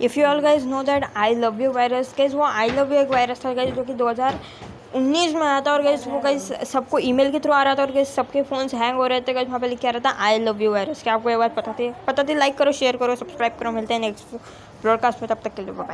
If you all guys know that I love you virus guys वो I love you एक virus था guys जो कि 2019 में आया था और गाइज़ वो गाइज़ सबको ईमेल के थ्रू आ रहा था और गाइज़ सबके फ़ोन्स हैंग हो रहे थे गाइज़ वहाँ पे लिख के आ रहा था आई लव यू वायरस क्या आपको ये बात पता थी? पता थी लाइक करो शेयर करो सब्सक्राइब करो, मिलते हैं नेक्स्ट ब्रॉडकास्ट में, तब तक के लिए बाय